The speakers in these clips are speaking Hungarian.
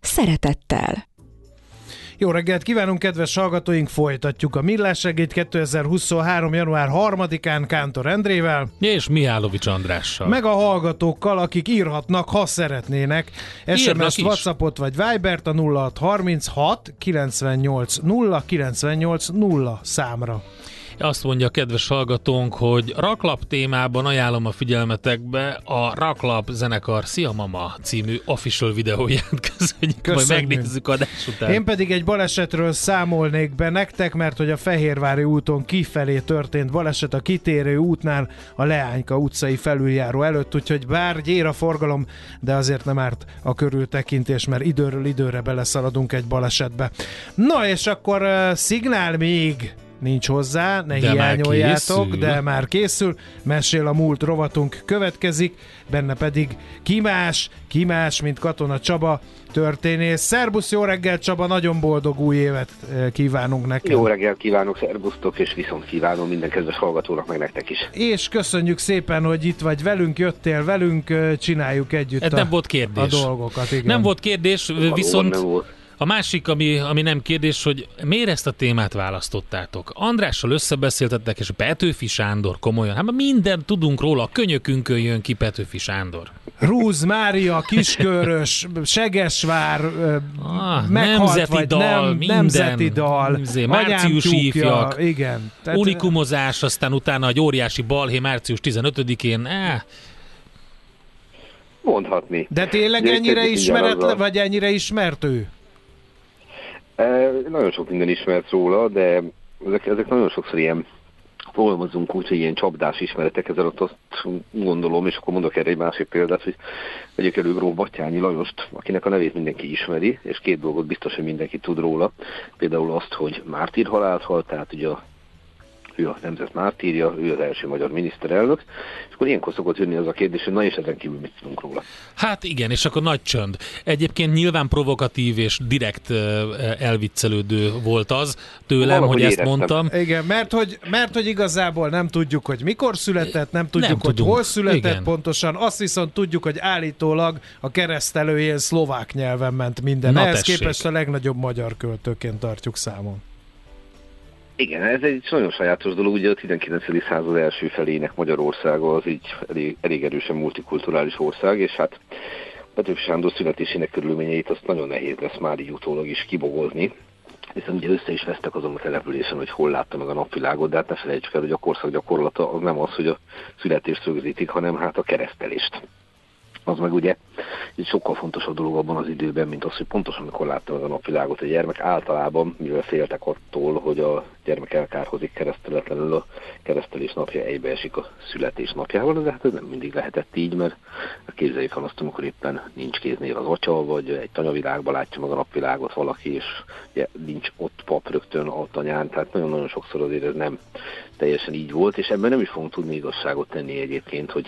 szeretettel. Jó reggelt kívánunk, kedves hallgatóink! Folytatjuk a Millás reggét 2023. január 3-án Kántor Endrével. És Mihálovics Andrással. Meg a hallgatókkal, akik írhatnak, ha szeretnének. SMS-t, Whatsappot vagy Vibert a 0636 98 0 98 0 számra. Azt mondja a kedves hallgatónk, hogy raklap témában ajánlom a figyelmetekbe a Raklap zenekar Szia Mama című official videóját. Köszönjük, Köszönjük. majd megnézzük adás után. Én pedig egy balesetről számolnék be nektek, mert hogy a Fehérvári úton kifelé történt baleset a kitérő útnál a Leányka utcai felüljáró előtt, úgyhogy bár gyér a forgalom, de azért nem árt a körültekintés, mert időről időre beleszaladunk egy balesetbe. Na és akkor uh, szignál még nincs hozzá, ne de hiányoljátok, már de már készül. Mesél a múlt rovatunk következik, benne pedig kimás, kimás, mint Katona Csaba, történész. Szerbusz, jó reggel Csaba, nagyon boldog új évet eh, kívánunk neked. Jó reggel kívánok, szerbusztok, és viszont kívánom minden kedves hallgatónak, meg nektek is. És köszönjük szépen, hogy itt vagy velünk, jöttél velünk, eh, csináljuk együtt Ez a, nem volt kérdés. a dolgokat. Igen. Nem volt kérdés, Valóban viszont... Nem volt a másik, ami, ami nem kérdés, hogy miért ezt a témát választottátok? Andrással összebeszéltettek, és Petőfi Sándor komolyan. Hát minden tudunk róla, a könyökünkön jön ki Petőfi Sándor. Rúz, Mária, Kiskörös, Segesvár, ah, meghalt, nemzeti vagy dal, nem, minden, nemzeti dal, izé, március ifjak, igen. Tehát, unikumozás, aztán utána egy óriási balhé március 15-én, eh, Mondhatni. De tényleg ennyire ismeretlen, vagy ennyire ismert ő? Nagyon sok minden ismert róla, de ezek, ezek nagyon sokszor ilyen fogalmazunk úgy, hogy ilyen csapdás ismeretek, ezzel ott azt gondolom, és akkor mondok erre egy másik példát, hogy vegyük elő Gróf Batyányi Lajost, akinek a nevét mindenki ismeri, és két dolgot biztos, hogy mindenki tud róla. Például azt, hogy mártír halált halt, tehát ugye a ő a nemzet mártírja, ő az első magyar miniszterelnök, és akkor ilyenkor szokott jönni az a kérdés, hogy na és ezen kívül mit tudunk róla. Hát igen, és akkor nagy csönd. Egyébként nyilván provokatív és direkt elviccelődő volt az tőlem, Valahogy hogy éreztem. ezt mondtam. Igen, mert hogy, mert hogy igazából nem tudjuk, hogy mikor született, nem tudjuk, nem hogy tudunk. hol született igen. pontosan, azt viszont tudjuk, hogy állítólag a keresztelő ilyen szlovák nyelven ment minden. Na, Ehhez tessék. képest a legnagyobb magyar költőként tartjuk számon. Igen, ez egy nagyon sajátos dolog, ugye a 19. század első felének Magyarországa az így elég, elég erősen multikulturális ország, és hát Petőfi Sándor születésének körülményeit azt nagyon nehéz lesz már így utólag is kibogozni, hiszen ugye össze is vesztek azon a településen, hogy hol látta meg a napvilágot, de hát ne felejtsük el, hogy a korszak gyakorlata az nem az, hogy a születést rögzítik, hanem hát a keresztelést az meg ugye egy sokkal fontosabb dolog abban az időben, mint az, hogy pontosan mikor látta meg a napvilágot a gyermek. Általában, mivel féltek attól, hogy a gyermek elkárhozik kereszteletlenül, a keresztelés napja egybeesik a születés napjával, de hát ez nem mindig lehetett így, mert képzeljük el azt, amikor éppen nincs kéznél az atya, vagy egy tanyavilágban látja meg a napvilágot valaki, és ugye, nincs ott pap rögtön a tanyán, tehát nagyon-nagyon sokszor azért ez nem teljesen így volt, és ebben nem is fogunk tudni igazságot tenni egyébként, hogy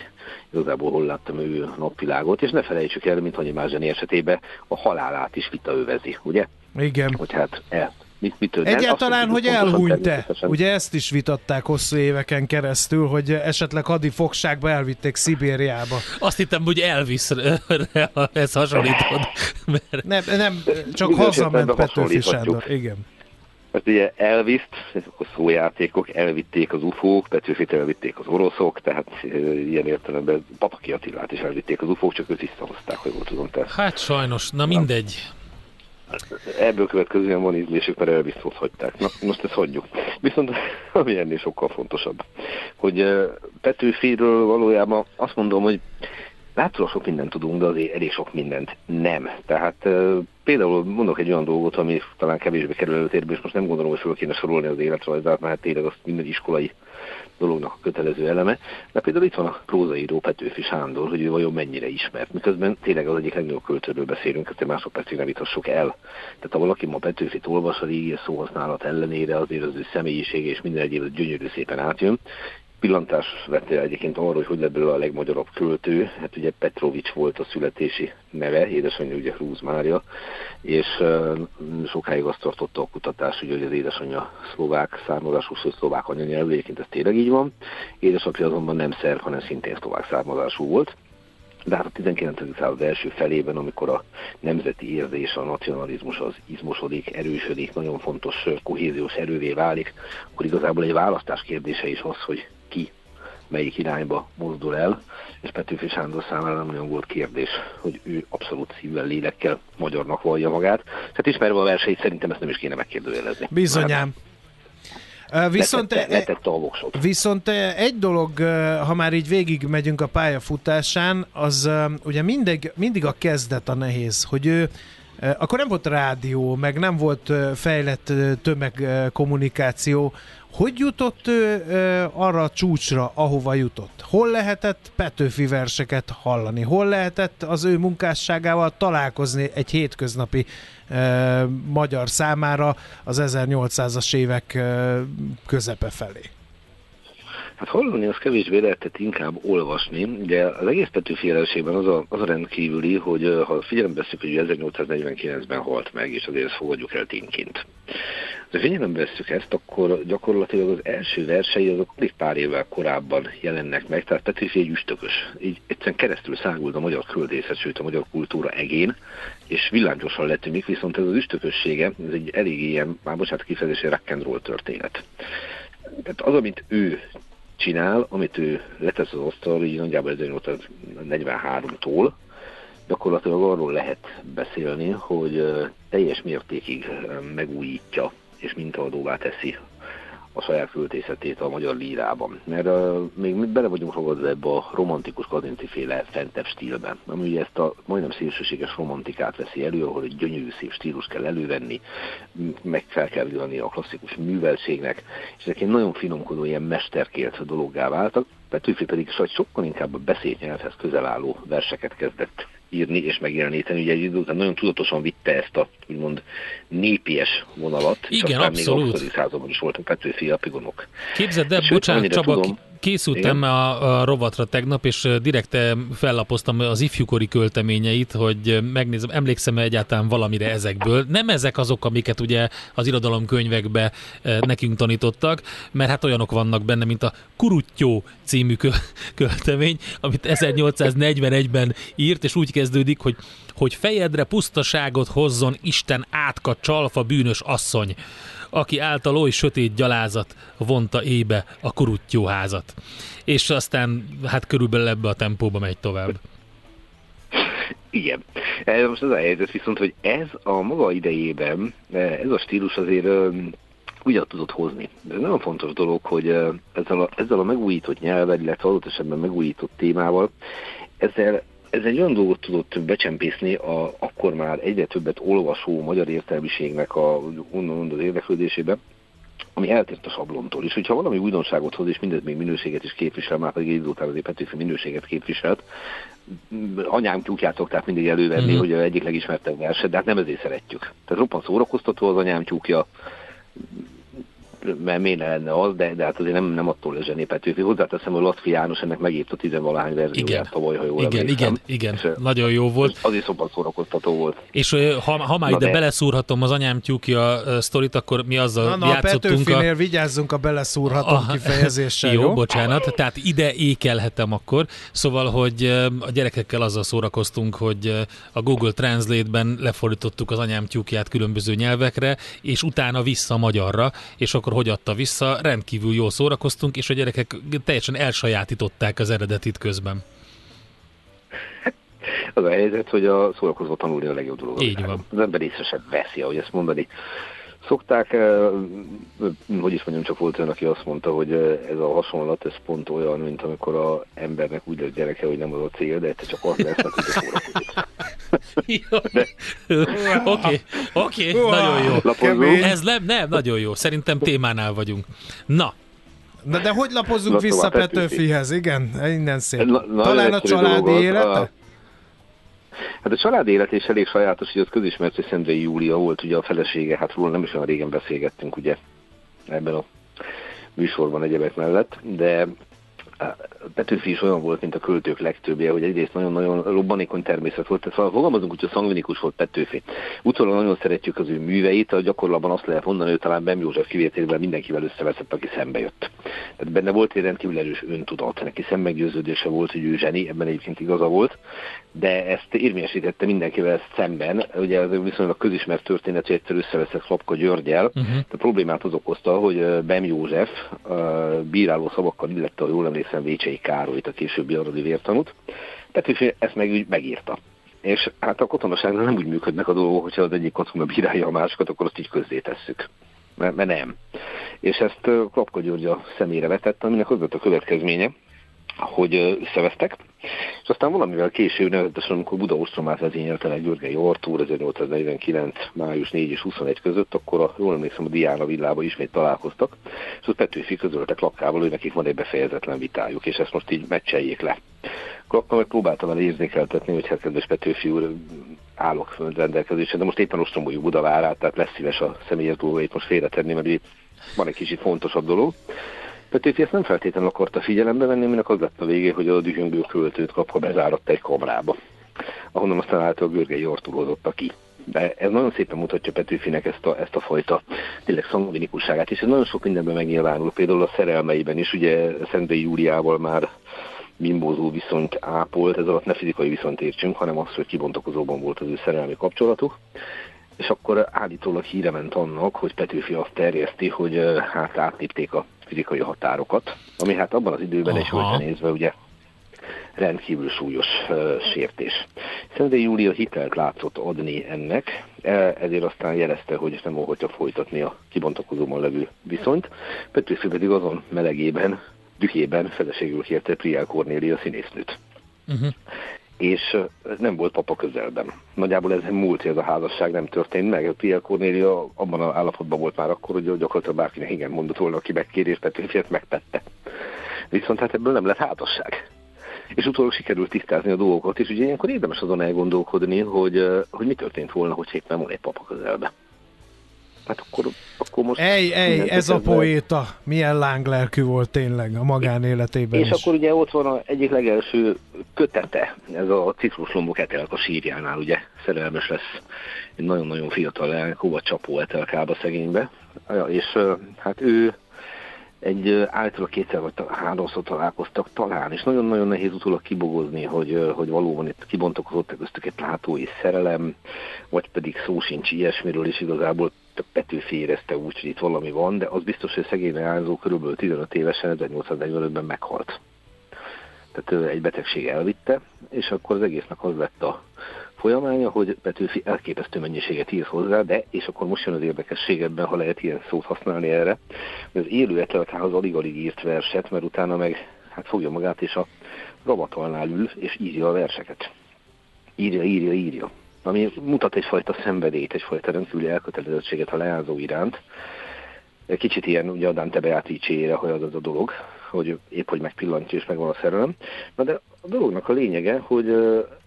igazából hol láttam ő napvilágot, és ne felejtsük el, mint annyi más zseni esetében, a halálát is vita övezi, ugye? Igen. Hogy hát el, mit, mit Egyáltalán, hogy elhunyt-e? Ugye ezt is vitatták hosszú éveken keresztül, hogy esetleg hadi fogságba elvitték Szibériába. Azt hittem, hogy Elvis ez hasonlítod. Mert... Nem, nem, csak hazament Petőfi Sándor. Igen. Mert ugye Elvis-t, ezek a szójátékok, elvitték az ufók, Petőfit elvitték az oroszok, tehát ilyen értelemben Pataki Attilát is elvitték az ufók, csak őt visszahozták, hogy volt tudom. Tehát... Hát sajnos, na mindegy. Ebből következően van ízlésük, mert elvis ott hagyták. Na, most ezt hagyjuk. Viszont ami ennél sokkal fontosabb, hogy Petőfiről valójában azt mondom, hogy látszólag sok mindent tudunk, de azért elég sok mindent nem. Tehát például mondok egy olyan dolgot, ami talán kevésbé kerül előtérbe, és most nem gondolom, hogy fel kéne sorolni az életrajzát, mert hát tényleg azt minden iskolai dolognak a kötelező eleme. De például itt van a prózaíró Petőfi Sándor, hogy ő vajon mennyire ismert. Miközben tényleg az egyik legnagyobb költőről beszélünk, ezt másodpercig nem vitassuk el. Tehát ha valaki ma Petőfit olvas, a régi szóhasználat ellenére azért az ő személyisége és minden egyéb gyönyörű szépen átjön pillantás vette egyébként arra, hogy hogy lett belőle a legmagyarabb költő. Hát ugye Petrovics volt a születési neve, édesanyja ugye Hrúz Mária, és sokáig azt tartotta a kutatás, hogy, hogy az édesanyja szlovák származású, szóval szlovák anyanyelvű, egyébként ez tényleg így van. Édesapja azonban nem szerb, hanem szintén szlovák származású volt. De hát a 19. század első felében, amikor a nemzeti érzés, a nacionalizmus az izmosodik, erősödik, nagyon fontos kohéziós erővé válik, akkor igazából egy választás kérdése is az, hogy melyik irányba mozdul el, és Petőfi Sándor számára nem olyan volt kérdés, hogy ő abszolút szívvel, lélekkel magyarnak vallja magát. Tehát ismerve a verseit szerintem ezt nem is kéne megkérdőjelezni. Bizonyám. Viszont, letette, letette a voksot. viszont egy dolog, ha már így végig megyünk a pályafutásán, az ugye mindig, mindig a kezdet a nehéz, hogy ő akkor nem volt rádió, meg nem volt fejlett tömegkommunikáció, hogy jutott ő ö, arra a csúcsra, ahova jutott? Hol lehetett Petőfi verseket hallani? Hol lehetett az ő munkásságával találkozni egy hétköznapi ö, magyar számára az 1800-as évek ö, közepe felé? Hát hallani az kevésbé lehetett inkább olvasni. Ugye az egész Petőfi az a, az a rendkívüli, hogy ha figyelembe veszük, hogy 1849-ben halt meg, és azért ezt fogadjuk el tényként. De figyelembe veszük ezt, akkor gyakorlatilag az első versei azok alig pár évvel korábban jelennek meg, tehát Petőfi egy üstökös. Így egyszerűen keresztül szágult a magyar küldészet, sőt a magyar kultúra egén, és villámgyorsan letűnik, viszont ez az üstökössége, ez egy elég ilyen, már bocsánat kifejezésé, rock and roll történet. Tehát az, amit ő csinál, amit ő letesz az asztalra, így nagyjából 1943-tól, gyakorlatilag arról lehet beszélni, hogy teljes mértékig megújítja és mintaadóvá teszi a saját költészetét a magyar lírában. Mert uh, még bele vagyunk ragadva ebbe a romantikus kazinci féle fentebb stílben, ami ugye ezt a majdnem szélsőséges romantikát veszi elő, ahol egy gyönyörű szép stílus kell elővenni, meg fel kell villani a klasszikus műveltségnek, és ezek egy nagyon finomkodó, ilyen mesterkélt dologgá váltak. Petőfi pedig sokkal inkább a beszélt nyelvhez közel álló verseket kezdett írni és megjeleníteni. Ugye egy idő után nagyon tudatosan vitte ezt a úgymond népies vonalat. Igen, és abszolút. még a században is voltak Petőfi apigonok. Képzeld el, bocsánat Csaba, tudom, készültem a, a rovatra tegnap, és direkt fellapoztam az ifjúkori költeményeit, hogy megnézem, emlékszem -e egyáltalán valamire ezekből. Nem ezek azok, amiket ugye az irodalomkönyvekbe nekünk tanítottak, mert hát olyanok vannak benne, mint a Kuruttyó című költemény, amit 1841-ben írt, és úgy kezdődik, hogy hogy fejedre pusztaságot hozzon Isten átka csalfa bűnös asszony aki által oly sötét gyalázat vonta ébe a kuruttyóházat. És aztán hát körülbelül ebbe a tempóba megy tovább. Igen. Most az a helyzet viszont, hogy ez a maga idejében, ez a stílus azért úgy tudott hozni. De ez nagyon fontos dolog, hogy ezzel a, ezzel a megújított nyelvvel, illetve adott esetben megújított témával, ezzel ez egy olyan dolgot tudott becsempészni a, akkor már egyre többet olvasó magyar értelmiségnek a, onnan az érdeklődésébe, ami eltért a sablontól. És hogyha valami újdonságot hoz, és mindez még minőséget is képvisel, már pedig egy után azért Petőfi minőséget képviselt, anyám tyúkját szokták mindig elővenni, mm-hmm. hogy egyik legismertebb verset, de hát nem ezért szeretjük. Tehát roppant szórakoztató az anyám tyúkja, mert miért lenne az, de, de hát azért nem, nem attól lesz Zsené Petőfi. Hozzáteszem, hogy Latfi János ennek megírta tizenvalahány verzióját tavaly, ha jól Igen, igen, igen, és nagyon jó volt. Az is szokott szórakoztató volt. És ha, ha már na ide de... beleszúrhatom az anyám tyúkja sztorit, akkor mi azzal na, na, játszottunk. A a... vigyázzunk a beleszúrhatom a... kifejezéssel, jó? jó? bocsánat, tehát ide ékelhetem akkor. Szóval, hogy a gyerekekkel azzal szórakoztunk, hogy a Google Translate-ben lefordítottuk az anyám tyúkját különböző nyelvekre, és utána vissza magyarra, és akkor akkor hogy adta vissza, rendkívül jól szórakoztunk, és a gyerekek teljesen elsajátították az eredetit közben. Az a helyzet, hogy a szórakozó tanulni a legjobb dolog. Így van. Az ember észre sem veszi, ahogy ezt mondani. Szokták, hogy is mondjam, csak volt olyan, aki azt mondta, hogy ez a hasonlat, ez pont olyan, mint amikor a embernek úgy lesz gyereke, hogy nem az a cél, de egyszer csak azt lesz, mert Oké, oké, nagyon jó. Lapozó. Ez nem, nem, nagyon jó. Szerintem témánál vagyunk. Na, Na de hogy lapozunk vissza Petőfihez? Igen, innen szép. Na, Talán a családi élete? Hát a család élet is elég sajátos, hogy az közismert, hogy Szendrei Júlia volt ugye a felesége, hát róla nem is olyan régen beszélgettünk ugye ebben a műsorban egyebek mellett, de Petőfi is olyan volt, mint a költők legtöbbje, hogy egyrészt nagyon-nagyon robbanékony természet volt, tehát szóval fogalmazunk, hogy a szangvinikus volt Petőfi. Utólag nagyon szeretjük az ő műveit, a gyakorlatban azt lehet mondani, hogy talán Ben József kivételével mindenkivel összeveszett, aki szembe jött. Tehát benne volt egy rendkívül erős öntudat, neki szemmeggyőződése volt, hogy ő zseni, ebben egyébként igaza volt, de ezt érvényesítette mindenkivel szemben. Ugye ez viszonylag közismert történet, hogy egyszer összeveszett Klapka Györgyel. Uh-huh. A problémát az okozta, hogy Ben József bíráló szavakkal illette, a jól emlékszem, Vécsei Károlyt, a későbbi aradi vértanút. Petőfi ezt meg úgy megírta. És hát a katonaságnál nem úgy működnek a dolgok, hogyha az egyik katona bírálja a másikat, akkor azt így közzé tesszük. Mert, mert nem. És ezt Klapka György a szemére vetett, aminek az volt a következménye, hogy összevesztek, és aztán valamivel később, nevezetesen amikor Buda Ostromát vezényelte meg Györgei Artúr 1849. május 4 és 21 között, akkor a, jól emlékszem a Diána villába ismét találkoztak, és ott Petőfi közöltek lapkával, hogy nekik van egy befejezetlen vitájuk, és ezt most így meccseljék le. Akkor meg próbáltam el érzékeltetni, hogy hát kedves Petőfi úr, állok rendelkezésre, de most éppen ostromoljuk Budavárát, tehát lesz szíves a személyes dolgait most félretenni, mert van egy kicsit fontosabb dolog. Petőfi ezt nem feltétlenül akarta figyelembe venni, aminek az lett a végé, hogy a dühöngő költőt kapva bezáradt egy kamrába, ahonnan aztán által Görgei Artur ki. De ez nagyon szépen mutatja Petőfinek ezt a, ezt a fajta tényleg szangvinikusságát, és ez nagyon sok mindenben megnyilvánul, például a szerelmeiben is, ugye Szentei Júliával már bimbózó viszonyt ápolt, ez alatt ne fizikai viszonyt értsünk, hanem az, hogy kibontakozóban volt az ő szerelmi kapcsolatuk, és akkor állítólag híre ment annak, hogy Petőfi azt terjeszti, hogy hát átlépték a fizikai határokat, ami hát abban az időben egy hogy nézve ugye rendkívül súlyos uh, sértés. Szentei Júlia hitelt látszott adni ennek, e, ezért aztán jelezte, hogy nem óhatja folytatni a kibontakozóban levő viszonyt. Petőfi pedig azon melegében, dühében feleségül kérte Priel Kornélia színésznőt. Uh-huh és nem volt papa közelben. Nagyjából ez múlt, ez a házasság nem történt meg. Pierre Cornélia abban az állapotban volt már akkor, hogy gyakorlatilag bárkinek igen mondott volna, aki megkérés Petőfiet megtette. Viszont hát ebből nem lett házasság. És utólag sikerült tisztázni a dolgokat, és ugye ilyenkor érdemes azon elgondolkodni, hogy, hogy mi történt volna, hogy éppen van egy papa közelben. Hát akkor, akkor most... Ej, ej, ez a poéta, milyen lánglelkű volt tényleg a magánéletében És is. akkor ugye ott van a egyik legelső kötete, ez a citruslombok a sírjánál, ugye? Szerelmes lesz. Egy nagyon-nagyon fiatal leány, hova csapó etelkába szegénybe, ja, és hát ő egy általában kétszer vagy háromszor találkoztak talán, és nagyon-nagyon nehéz utólag kibogozni, hogy, hogy valóban itt kibontakozott köztük egy látói szerelem, vagy pedig szó sincs ilyesmiről, és igazából Petőfi érezte úgy, hogy itt valami van, de az biztos, hogy szegény leányzó körülbelül 15 évesen 1845-ben meghalt. Tehát egy betegség elvitte, és akkor az egésznek az lett a folyamánya, hogy Petőfi elképesztő mennyiséget ír hozzá, de, és akkor most jön az érdekesség ebben, ha lehet ilyen szót használni erre, hogy az élő etelkához alig-alig írt verset, mert utána meg hát fogja magát, és a ravatalnál ül, és írja a verseket. Írja, írja, írja ami mutat egyfajta szenvedélyt, egyfajta rendkívüli elkötelezettséget a leányzó iránt. Kicsit ilyen ugye a Dante Beatrice-ére hajad az a dolog, hogy épp hogy megpillantja és megvan a szerelem. Na de a dolognak a lényege, hogy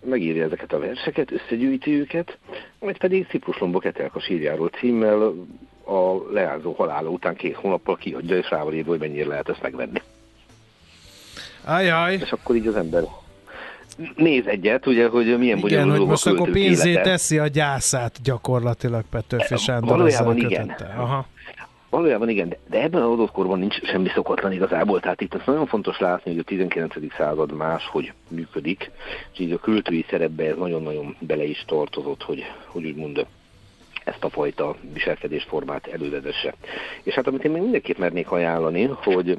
megírja ezeket a verseket, összegyűjti őket, majd pedig Cipruslombok Etelka sírjáról címmel a leányzó halála után két hónappal kiadja, és rá van írva, hogy mennyire lehet ezt megvenni. Ajaj. És akkor így az ember néz egyet, ugye, hogy milyen Igen, hogy most akkor pénzét élete. teszi a gyászát gyakorlatilag Petőfi Sándor. Valójában igen. Aha. Valójában igen, de, de ebben az adott korban nincs semmi szokatlan igazából, tehát itt az nagyon fontos látni, hogy a 19. század máshogy működik, és így a költői szerepbe ez nagyon-nagyon bele is tartozott, hogy, hogy úgymond ezt a fajta viselkedésformát elővedesse. És hát amit én még mindenképp mernék ajánlani, hogy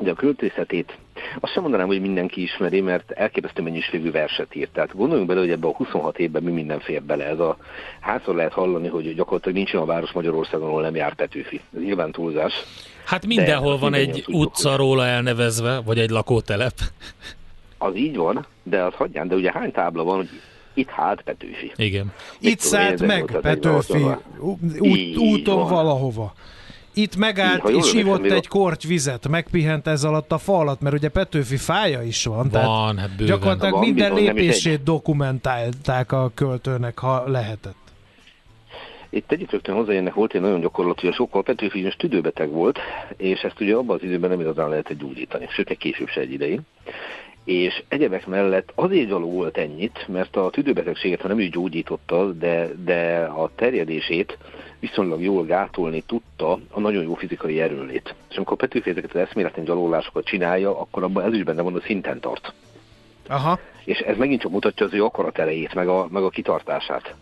de a költészetét Azt sem mondanám, hogy mindenki ismeri, mert elképesztő mennyiségű verset írt. Tehát gondoljunk bele, hogy ebbe a 26 évben mi minden fér bele. Ez a hányszor lehet hallani, hogy gyakorlatilag nincs olyan város Magyarországon, ahol nem jár Petőfi. Ez nyilván túlzás. Hát mindenhol van egy utca róla elnevezve, vagy egy lakótelep. Az így van, de az hagyján, de ugye hány tábla van, hogy itt hát Petőfi. Igen. Itt szállt meg Petőfi, út, úton van. valahova. Itt megállt Így, és ivott egy korty vizet, megpihent ez alatt a falat, mert ugye Petőfi fája is van. Van, tehát hát bőven. Gyakorlatilag van, minden bizony, lépését dokumentálták a költőnek, ha lehetett. Itt tegyük rögtön hozzá, ennek volt egy nagyon gyakorlati, hogy sokkal Petőfi is tüdőbeteg volt, és ezt ugye abban az időben nem igazán lehetett gyógyítani, sőt, egy később se egy ideig és egyebek mellett azért gyaló volt ennyit, mert a tüdőbetegséget, ha nem is gyógyította, de, de a terjedését viszonylag jól gátolni tudta a nagyon jó fizikai erőlét. És amikor Petőfi ezeket az eszméletlen gyalolásokat csinálja, akkor abban ez is benne van, hogy szinten tart. Aha. És ez megint csak mutatja az ő akarat erejét, meg a, meg a kitartását.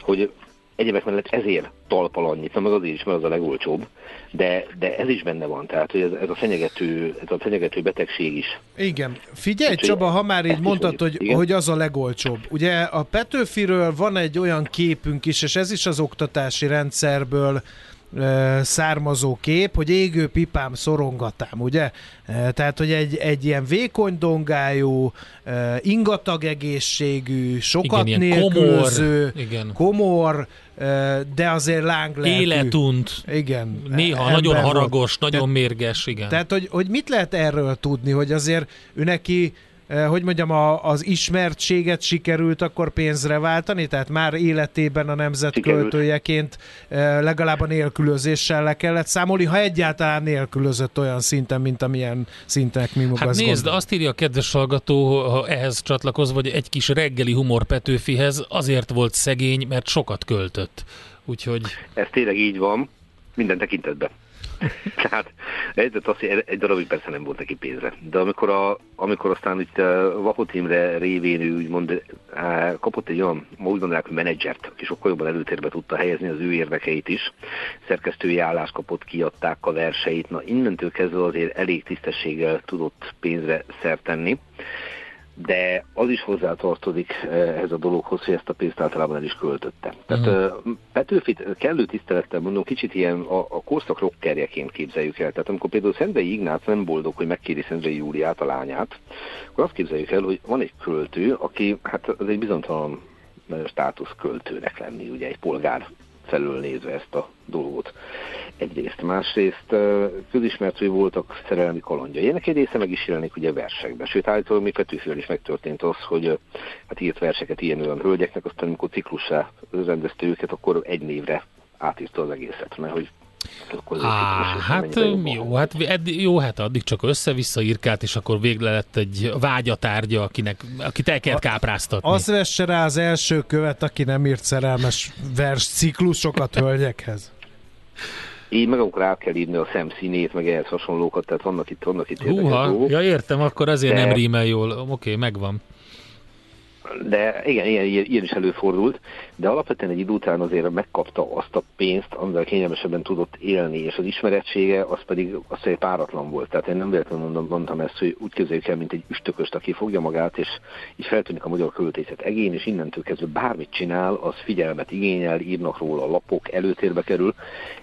Hogy egyebek mellett ezért talpal annyit, nem meg azért is, mert az a legolcsóbb, de, de ez is benne van, tehát hogy ez, ez, a, fenyegető, ez a fenyegető betegség is. Igen. Figyelj hát, Csaba, ha már így mondtad, hogy, hogy az a legolcsóbb. Ugye a Petőfiről van egy olyan képünk is, és ez is az oktatási rendszerből származó kép, hogy égő pipám szorongatám, ugye? Tehát, hogy egy, egy ilyen vékony dongájú, ingatag egészségű, sokat igen, nélkülöző, komor, igen. komor, de azért lánglelkű. Életunt. Igen. Néha nagyon haragos, volt. nagyon mérges, igen. Tehát, hogy, hogy mit lehet erről tudni, hogy azért ő neki hogy mondjam, a, az ismertséget sikerült akkor pénzre váltani, tehát már életében a nemzet sikerült. költőjeként eh, legalább a nélkülözéssel le kellett számolni, ha egyáltalán nélkülözött olyan szinten, mint amilyen szintek mi Hát nézd, gondolom. azt írja a kedves hallgató ha ehhez csatlakozva, hogy egy kis reggeli humor Petőfihez azért volt szegény, mert sokat költött. Úgyhogy... Ez tényleg így van, minden tekintetben. Tehát egy, az, egy darabig persze nem volt neki pénze. De amikor, a, amikor aztán itt Vapot Imre révén ő úgymond kapott egy olyan, ma úgy hogy menedzsert, aki sokkal jobban előtérbe tudta helyezni az ő érdekeit is, szerkesztői állást kapott, kiadták a verseit, na innentől kezdve azért elég tisztességgel tudott pénzre szert tenni de az is hozzátartozik eh, ehhez a dologhoz, hogy ezt a pénzt általában el is költötte. Tehát uh-huh. Petőfit kellő tisztelettel mondom, kicsit ilyen a, a korszak rockerjeként képzeljük el. Tehát amikor például Szendrei Ignác nem boldog, hogy megkéri Szendrei Júliát, a lányát, akkor azt képzeljük el, hogy van egy költő, aki hát az egy bizonytalan státusz költőnek lenni, ugye egy polgár felül nézve ezt a dolgot. Egyrészt, másrészt közismert, hogy voltak szerelmi kalandjai. Ennek egy része meg is jelenik ugye versekben. Sőt, állítólag még Petőfél is megtörtént az, hogy hát írt verseket ilyen olyan hölgyeknek, aztán amikor ciklussá rendezte őket, akkor egy névre átírta az egészet, mert hogy Á, hát jó, hát, eddig, jó, hát addig csak össze-vissza írkált, és akkor végre lett egy vágyatárgya, akinek, akit el kell kápráztatni. Az vesse rá az első követ, aki nem írt szerelmes vers ciklusokat hölgyekhez. Így meg akkor át kell írni a szemszínét, meg ehhez hasonlókat, tehát vannak itt, vannak itt Húha, ja értem, akkor azért de... nem rímel jól. Oké, okay, megvan de igen, ilyen, ilyen is előfordult, de alapvetően egy idő után azért megkapta azt a pénzt, amivel kényelmesebben tudott élni, és az ismerettsége az pedig az egy páratlan volt. Tehát én nem véletlenül mondom, mondtam ezt, hogy úgy képzeljük el, mint egy üstököst, aki fogja magát, és így feltűnik a magyar költészet egén, és innentől kezdve bármit csinál, az figyelmet igényel, írnak róla lapok, előtérbe kerül.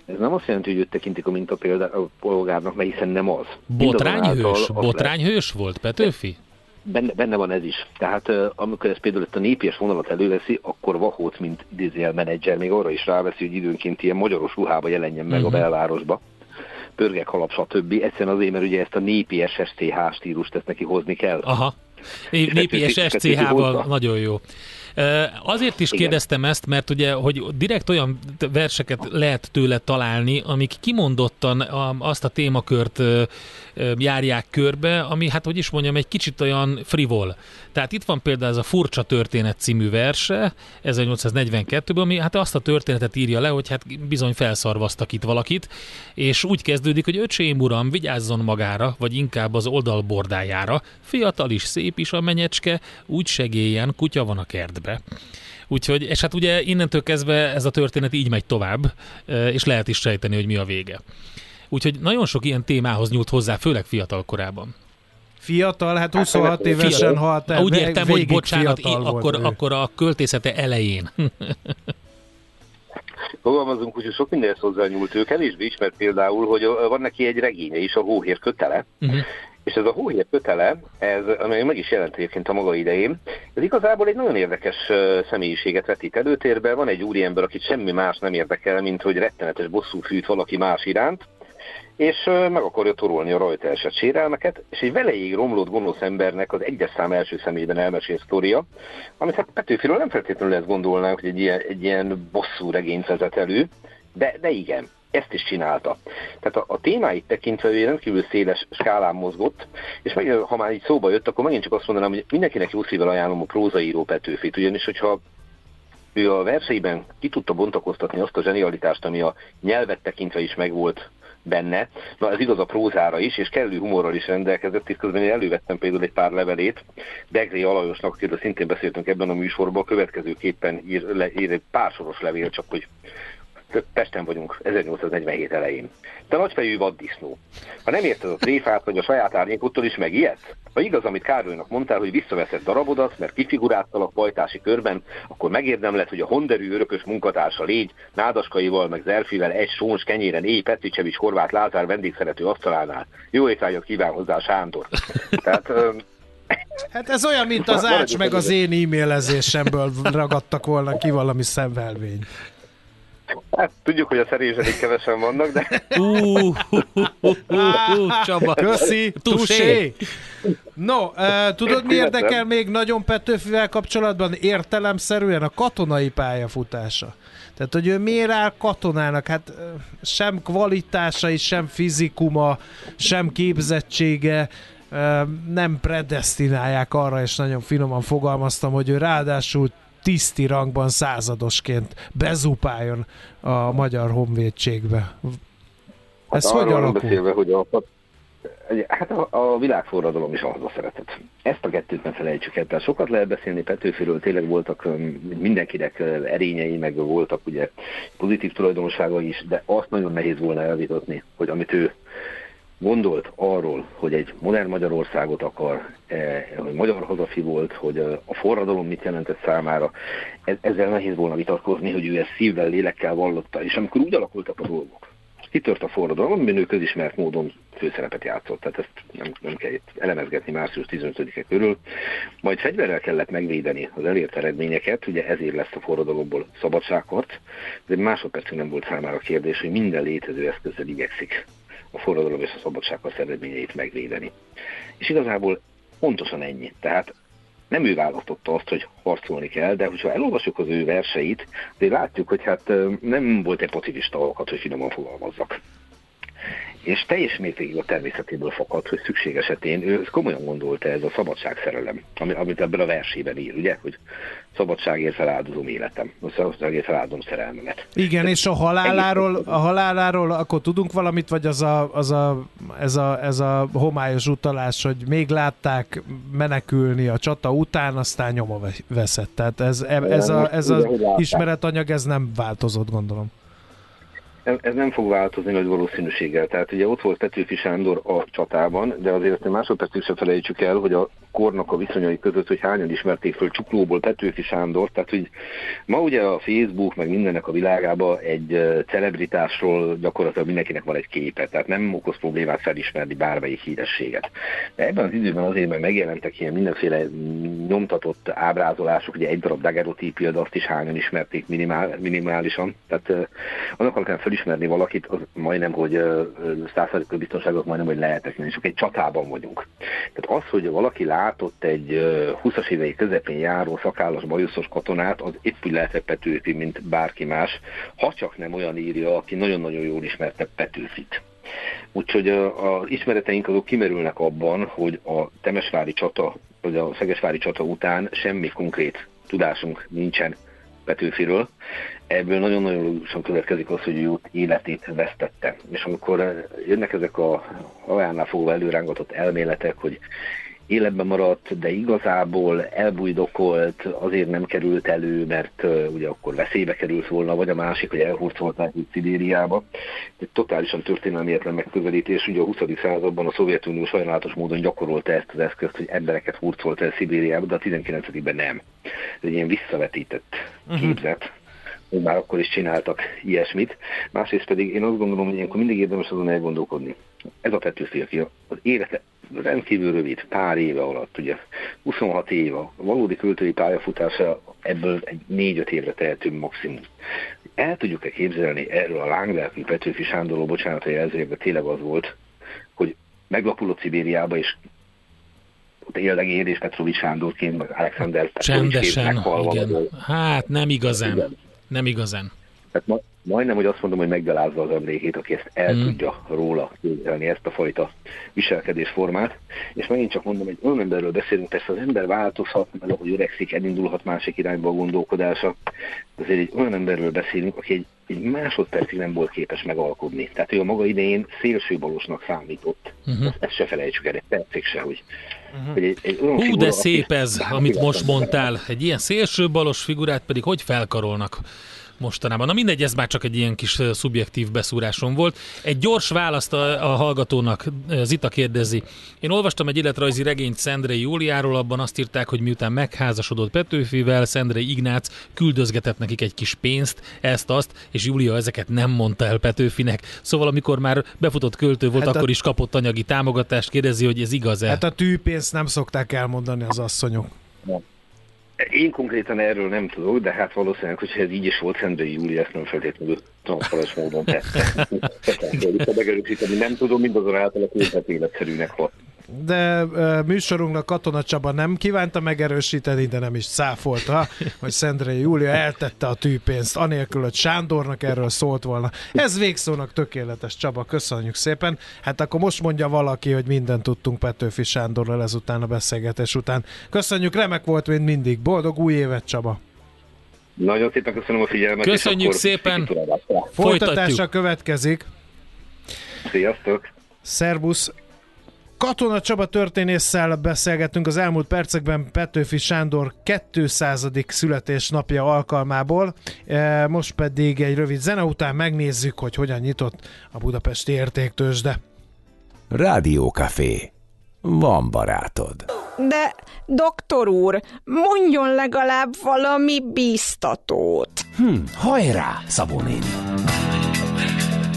Ez nem azt jelenti, hogy őt tekintik a mintapolgárnak, mert hiszen nem az. Botrányhős? Botrányhős volt Petőfi? Benne, benne van ez is. Tehát amikor ez például ezt a népies vonalat előveszi, akkor Vahóc, mint idézél menedzser, még arra is ráveszi, hogy időnként ilyen magyaros ruhába jelenjen meg uh-huh. a mhm. belvárosba pörgek halap, stb. Egyszerűen azért, mert ugye ezt a népi SSCH stílust ezt neki hozni kell. Aha. Népi SSCH-val nagyon jó. Azért is kérdeztem ezt, mert ugye, hogy direkt olyan verseket lehet tőle találni, amik kimondottan azt a témakört járják körbe, ami hát, hogy is mondjam, egy kicsit olyan frivol. Tehát itt van például ez a Furcsa Történet című verse, 1842-ben, ami hát azt a történetet írja le, hogy hát bizony felszarvaztak itt valakit, és úgy kezdődik, hogy öcsém uram, vigyázzon magára, vagy inkább az oldalbordájára, fiatal is, szép is a menyecske, úgy segélyen, kutya van a kertbe. Úgyhogy, és hát ugye innentől kezdve ez a történet így megy tovább, és lehet is sejteni, hogy mi a vége. Úgyhogy nagyon sok ilyen témához nyúlt hozzá, főleg fiatal korában. Fiatal, hát 26 hát, évesen fiatal. halt el. Úgy értem, hogy bocsánat, akkor, akkor a költészete elején. Fogalmazunk úgy, hogy sok mindenhez hozzányúlt ő, kevésbé ismert például, hogy van neki egy regénye is, a Hóhér kötele, uh-huh. És ez a hóhér kötele, ez, amely meg is jelent egyébként a maga idején, ez igazából egy nagyon érdekes személyiséget vetít előtérbe. Van egy úriember, akit semmi más nem érdekel, mint hogy rettenetes bosszú fűt valaki más iránt, és meg akarja torolni a rajta esett sérelmeket, és egy veleig romlott gonosz embernek az egyes szám első személyben elmesél sztoria, amit hát Petőfiről nem feltétlenül ezt gondolnánk, hogy egy ilyen, egy ilyen bosszú regényt vezet elő, de, de igen, ezt is csinálta. Tehát a, a témáit tekintve ő rendkívül széles skálán mozgott, és meg, ha már így szóba jött, akkor megint csak azt mondanám, hogy mindenkinek jó szívvel ajánlom a prózaíró Petőfit, ugyanis hogyha ő a verseiben ki tudta bontakoztatni azt a zsenialitást, ami a nyelvet tekintve is megvolt benne. Na ez igaz a prózára is, és kellő humorral is rendelkezett, és közben én elővettem például egy pár levelét. Degré Alajosnak, akiről szintén beszéltünk ebben a műsorban, a következőképpen ír, le, ír egy pár soros levél, csak hogy Pesten vagyunk, 1847 elején. Te nagyfejű vaddisznó. Ha nem érted a tréfát, vagy a saját árnyékottól is megijedsz? Ha igaz, amit Károlynak mondtál, hogy visszaveszed darabodat, mert a pajtási körben, akkor megérdemled, hogy a honderű örökös munkatársa légy, nádaskaival meg Zerfivel egy sóns kenyéren éj Petricevics Horváth Lázár vendégszerető asztalánál. Jó étvágyat kíván hozzá, Sándor. Tehát, Hát ez olyan, mint az ács meg az én e-mailezésemből ragadtak volna ki valami szemvelvény. Hát tudjuk, hogy a szerézsedik kevesen vannak, de... Uh, Csaba. Köszi, tusé. No, uh, tudod mi érdekel még nagyon Petőfivel kapcsolatban? Értelemszerűen a katonai pályafutása. Tehát, hogy ő miért áll katonának? Hát sem kvalitásai, sem fizikuma, sem képzettsége nem predestinálják arra, és nagyon finoman fogalmaztam, hogy ő ráadásul tiszti rangban századosként bezupáljon a magyar honvédségbe. Ez hát hogy alakul? Beszélve, hogy a, Hát a, a világforradalom is ahhoz szeretett. Ezt a kettőt ne felejtsük el. Tehát sokat lehet beszélni Petőfiről, tényleg voltak mindenkinek erényei, meg voltak ugye pozitív tulajdonságai is, de azt nagyon nehéz volna elvitatni, hogy amit ő gondolt arról, hogy egy modern Magyarországot akar, eh, hogy magyar hazafi volt, hogy a forradalom mit jelentett számára, ezzel nehéz volna vitatkozni, hogy ő ezt szívvel, lélekkel vallotta, és amikor úgy alakultak a dolgok, kitört a forradalom, amiben ő közismert módon főszerepet játszott, tehát ezt nem, nem kell itt elemezgetni március 15-e körül. Majd fegyverrel kellett megvédeni az elért eredményeket, ugye ezért lesz a forradalomból szabadságharc, de másodpercig nem volt számára kérdés, hogy minden létező eszközzel igyekszik a forradalom és a szabadságharc eredményeit megvédeni. És igazából pontosan ennyi. Tehát nem ő választotta azt, hogy harcolni kell, de hogyha elolvasjuk az ő verseit, de látjuk, hogy hát nem volt egy pacifista alakat, hogy finoman fogalmazzak és teljes mértékig a természetéből fakad, hogy szükség esetén ő komolyan gondolta ez a szabadságszerelem, amit ebben a versében ír, ugye, hogy szabadságért feláldozom életem, a szabadságért feláldozom szerelmemet. Igen, és a haláláról, a haláláról akkor tudunk valamit, vagy az a, az a, ez, a, ez a homályos utalás, hogy még látták menekülni a csata után, aztán nyoma veszett. Tehát ez, ez, a, ez az ismeretanyag, ez nem változott, gondolom ez nem fog változni nagy valószínűséggel. Tehát ugye ott volt Petőfi Sándor a csatában, de azért másodpercig sem felejtsük el, hogy a kornak a viszonyai között, hogy hányan ismerték föl Csuklóból Petőfi Sándor, tehát hogy ma ugye a Facebook meg mindennek a világában egy celebritásról gyakorlatilag mindenkinek van egy képe, tehát nem okoz problémát felismerni bármelyik hírességet. De ebben az időben azért meg megjelentek ilyen mindenféle nyomtatott ábrázolások, ugye egy darab dagerotípia, de azt is hányan ismerték minimál, minimálisan, tehát annak alapján felismerni valakit, az majdnem, hogy százszerzőkő biztonságok majdnem, hogy lehetetlen, csak egy csatában vagyunk. Tehát az, hogy valaki látott egy 20-as évei közepén járó szakállas bajuszos katonát, az épp úgy lehetett Petőfi, mint bárki más, ha csak nem olyan írja, aki nagyon-nagyon jól ismerte Petőfit. Úgyhogy az ismereteink azok kimerülnek abban, hogy a Temesvári csata, vagy a Szegesvári csata után semmi konkrét tudásunk nincsen Petőfiről, ebből nagyon-nagyon logikusan következik az, hogy ő életét vesztette. És amikor jönnek ezek a halálnál fogva előrángatott elméletek, hogy életben maradt, de igazából elbújdokolt, azért nem került elő, mert ugye akkor veszélybe került volna, vagy a másik, hogy elhurcolták itt Szibériába. Egy totálisan történelmietlen megközelítés, ugye a 20. században a Szovjetunió sajnálatos módon gyakorolta ezt az eszközt, hogy embereket hurcolt el Szibériába, de a 19-ben nem. Ez egy ilyen visszavetített uh-huh. képzet már akkor is csináltak ilyesmit. Másrészt pedig én azt gondolom, hogy ilyenkor mindig érdemes azon elgondolkodni. Ez a Petőfi, aki az élete rendkívül rövid, pár éve alatt, ugye 26 éve, a valódi költői pályafutása ebből egy 4-5 évre tehető maximum. El tudjuk-e képzelni erről a lángverkű Petőfi Sándorról, bocsánat a jelzőjében tényleg az volt, hogy meglapulott Szibériába, és ott éldegér és Petrovics Sándorként, meg Alexander Csendesen, igen. Hát nem igazán. Igen. Nem igazán. Tehát ma, majdnem, hogy azt mondom, hogy meggalázza az emlékét, aki ezt el mm. tudja róla képzelni, ezt a fajta viselkedésformát. És megint csak mondom, hogy olyan emberről beszélünk, persze az ember változhat, mert ahogy öregszik, elindulhat másik irányba a gondolkodása. Azért egy olyan emberről beszélünk, aki egy, egy másodpercig nem volt képes megalkodni. Tehát ő a maga idején szélsőbalosnak számított. Uh-huh. Ezt, ezt se felejtsük el, egy percig se, hogy Uh-huh. Egy, egy Hú, figura, de szép ez, amit most mondtál. Egy ilyen szélsőbalos figurát pedig hogy felkarolnak mostanában. Na mindegy, ez már csak egy ilyen kis szubjektív beszúrásom volt. Egy gyors választ a, a hallgatónak, Zita kérdezi. Én olvastam egy életrajzi regényt Szendrei Júliáról, abban azt írták, hogy miután megházasodott Petőfivel, Szendrei Ignác küldözgetett nekik egy kis pénzt, ezt-azt, és Júlia ezeket nem mondta el Petőfinek. Szóval amikor már befutott költő volt, hát akkor a... is kapott anyagi támogatást, kérdezi, hogy ez igaz-e? Hát a tűpénzt nem szokták elmondani az asszonyok. Nem. Én konkrétan erről nem tudok, de hát valószínűleg, hogyha ez így is volt, Szendrei Júlia ezt nem feltétlenül transzparens módon tette. nem tudom, mindazonáltal a képet életszerűnek volt de műsorunknak Katona Csaba nem kívánta megerősíteni, de nem is száfolta, hogy Szendrei Júlia eltette a tűpénzt, anélkül, hogy Sándornak erről szólt volna. Ez végszónak tökéletes, Csaba, köszönjük szépen. Hát akkor most mondja valaki, hogy mindent tudtunk Petőfi Sándorral ezután a beszélgetés után. Köszönjük, remek volt, mint mindig. Boldog új évet, Csaba! Nagyon szépen köszönöm a figyelmet. Köszönjük szépen! Folytatása következik. Sziasztok! Szerbusz! Katona Csaba történésszel beszélgettünk az elmúlt percekben Petőfi Sándor 200. születésnapja alkalmából. E, most pedig egy rövid zene után megnézzük, hogy hogyan nyitott a Budapesti értéktősde. Café. Van barátod. De, doktor úr, mondjon legalább valami bíztatót. Hm, hajrá, Szabó néni.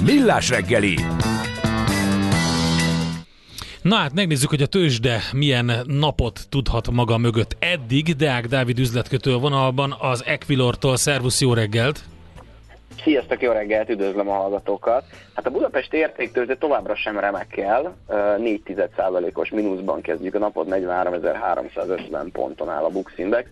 Millás reggeli Na hát megnézzük, hogy a tőzsde milyen napot tudhat maga mögött eddig. Deák Dávid üzletkötő a vonalban az Equilortól. Szervusz, jó reggelt! Sziasztok, jó reggelt, üdvözlöm a hallgatókat! Hát a Budapest értéktőzsde továbbra sem remekkel, 4,1%-os mínuszban kezdjük a napot, 43.350 ponton áll a Bux Index.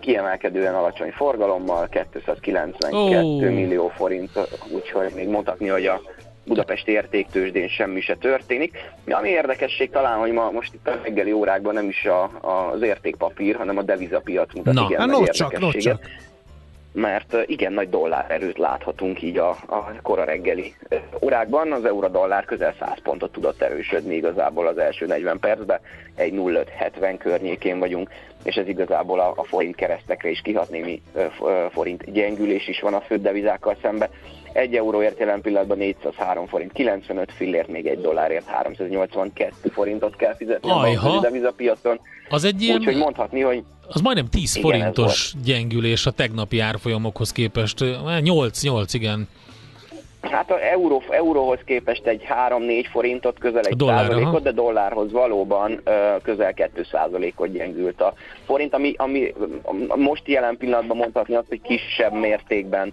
Kiemelkedően alacsony forgalommal, 292 oh. millió forint, úgyhogy még mondhatni, hogy a Budapesti értéktősdén semmi se történik. Ami érdekesség talán, hogy ma most itt a reggeli órákban nem is a, a, az értékpapír, hanem a devizapiac mutat Na, igen hát csak, no csak. mert igen nagy dollárerőt láthatunk így a, a kora reggeli órákban. Az euró-dollár közel 100 pontot tudott erősödni igazából az első 40 percben, egy 0,570 környékén vagyunk, és ez igazából a, a forint keresztekre is kihat némi forint gyengülés is van a fő devizákkal szemben. Egy euróért jelen pillanatban 403 forint, 95 fillért, még egy dollárért 382 forintot kell fizetni Ajha. a devizapiacon. Az egy ilyen... Úgyhogy mondhatni, hogy az majdnem 10 igen, forintos gyengülés a tegnapi árfolyamokhoz képest. 8-8, igen. Hát a euró, euróhoz képest egy 3-4 forintot, közel egy dollár, százalékot, aha. de dollárhoz valóban közel 2 százalékot gyengült a forint, ami, ami most jelen pillanatban mondhatni azt, hogy kisebb mértékben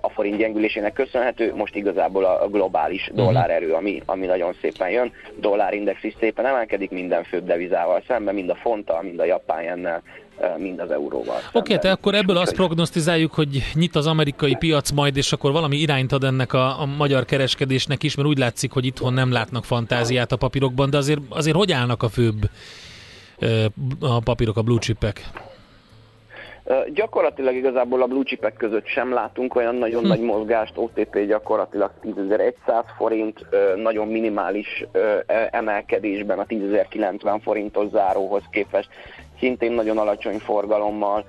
a forint gyengülésének köszönhető, most igazából a globális uh-huh. dollárerő, ami, ami nagyon szépen jön. Dollárindex is szépen emelkedik minden főbb devizával szemben, mind a fonttal, mind a japán jennel mind az euróval. Oké, okay, akkor ebből azt prognosztizáljuk, hogy nyit az amerikai piac majd, és akkor valami irányt ad ennek a, a magyar kereskedésnek is, mert úgy látszik, hogy itthon nem látnak fantáziát a papírokban, de azért, azért hogy állnak a főbb a papírok, a blue chipek? Gyakorlatilag igazából a blue chipek között sem látunk olyan nagyon hm. nagy mozgást, OTP gyakorlatilag 10.100 forint, nagyon minimális e, emelkedésben a 10.090 forintos záróhoz képest, szintén nagyon alacsony forgalommal,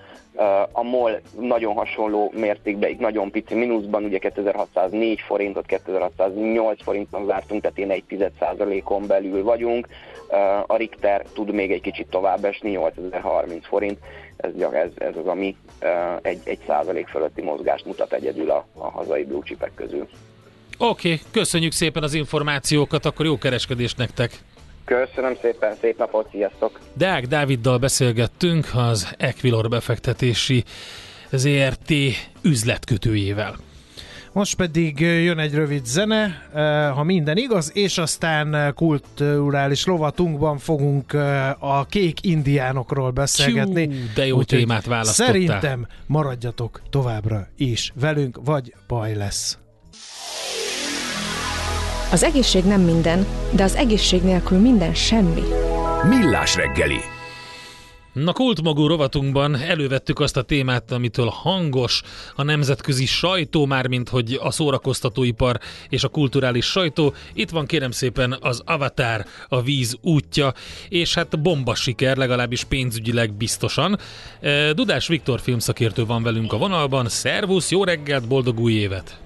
a MOL nagyon hasonló mértékben, nagyon pici mínuszban, ugye 2604 forintot, 2608 forinton zártunk, tehát én egy 10%-on belül vagyunk. A Richter tud még egy kicsit tovább esni, 8030 forint, ez, ez, ez az, ami egy, egy százalék fölötti mozgást mutat egyedül a, a hazai blue chipek közül. Oké, okay, köszönjük szépen az információkat, akkor jó kereskedést nektek! Köszönöm szépen, szép napot, sziasztok! Deák Dáviddal beszélgettünk az Equilor befektetési ZRT üzletkötőjével. Most pedig jön egy rövid zene, ha minden igaz, és aztán kulturális lovatunkban fogunk a kék indiánokról beszélgetni. Csú, de jó Úgyhogy témát választottál. Szerintem maradjatok továbbra is velünk, vagy baj lesz. Az egészség nem minden, de az egészség nélkül minden semmi. Millás reggeli. Na kultmagú rovatunkban elővettük azt a témát, amitől hangos a nemzetközi sajtó, már mint hogy a szórakoztatóipar és a kulturális sajtó. Itt van kérem szépen az Avatar, a víz útja, és hát bomba siker, legalábbis pénzügyileg biztosan. Dudás Viktor filmszakértő van velünk a vonalban. Szervusz, jó reggelt, boldog új évet!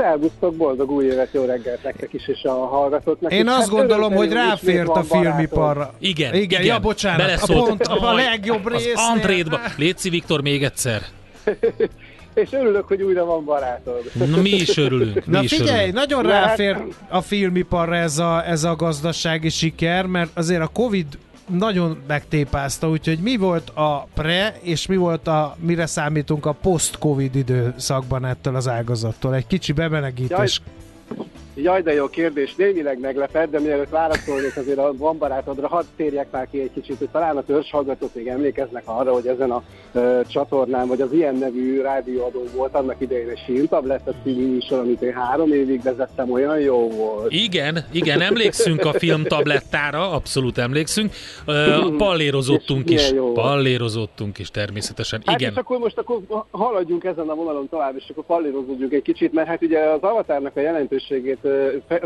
Szervusztok, boldog új évet, jó reggelt nektek is, és a hallgatóknak. Én azt hát gondolom, hogy ráfért a filmiparra. Igen, igen, igen. Ja, bocsánat, a, pont, a legjobb rész. Az Antrédba. Léci Viktor még egyszer. és örülök, hogy újra van barátod. Na, mi is örülünk. Mi Na is figyelj, örülünk. nagyon ráfér a filmiparra ez a, ez a gazdasági siker, mert azért a Covid nagyon megtépázta, úgyhogy mi volt a pre, és mi volt a, mire számítunk a post-covid időszakban ettől az ágazattól? Egy kicsi bemelegítés. Jaj, Jaj, de jó kérdés, némileg meglepett, de mielőtt válaszolnék azért a van barátodra, hadd térjek már ki egy kicsit, hogy talán a törzs hallgatók még emlékeznek arra, hogy ezen a uh, csatornán, vagy az ilyen nevű rádióadó volt annak idején egy filmtablet, című műsor, amit én három évig vezettem, olyan jó volt. Igen, igen, emlékszünk a filmtablettára, abszolút emlékszünk. Uh, pallérozottunk is, pallérozottunk is természetesen, hát igen. És akkor most akkor haladjunk ezen a vonalon tovább, és akkor pallérozódjunk egy kicsit, mert hát ugye az avatárnak a jelentőségét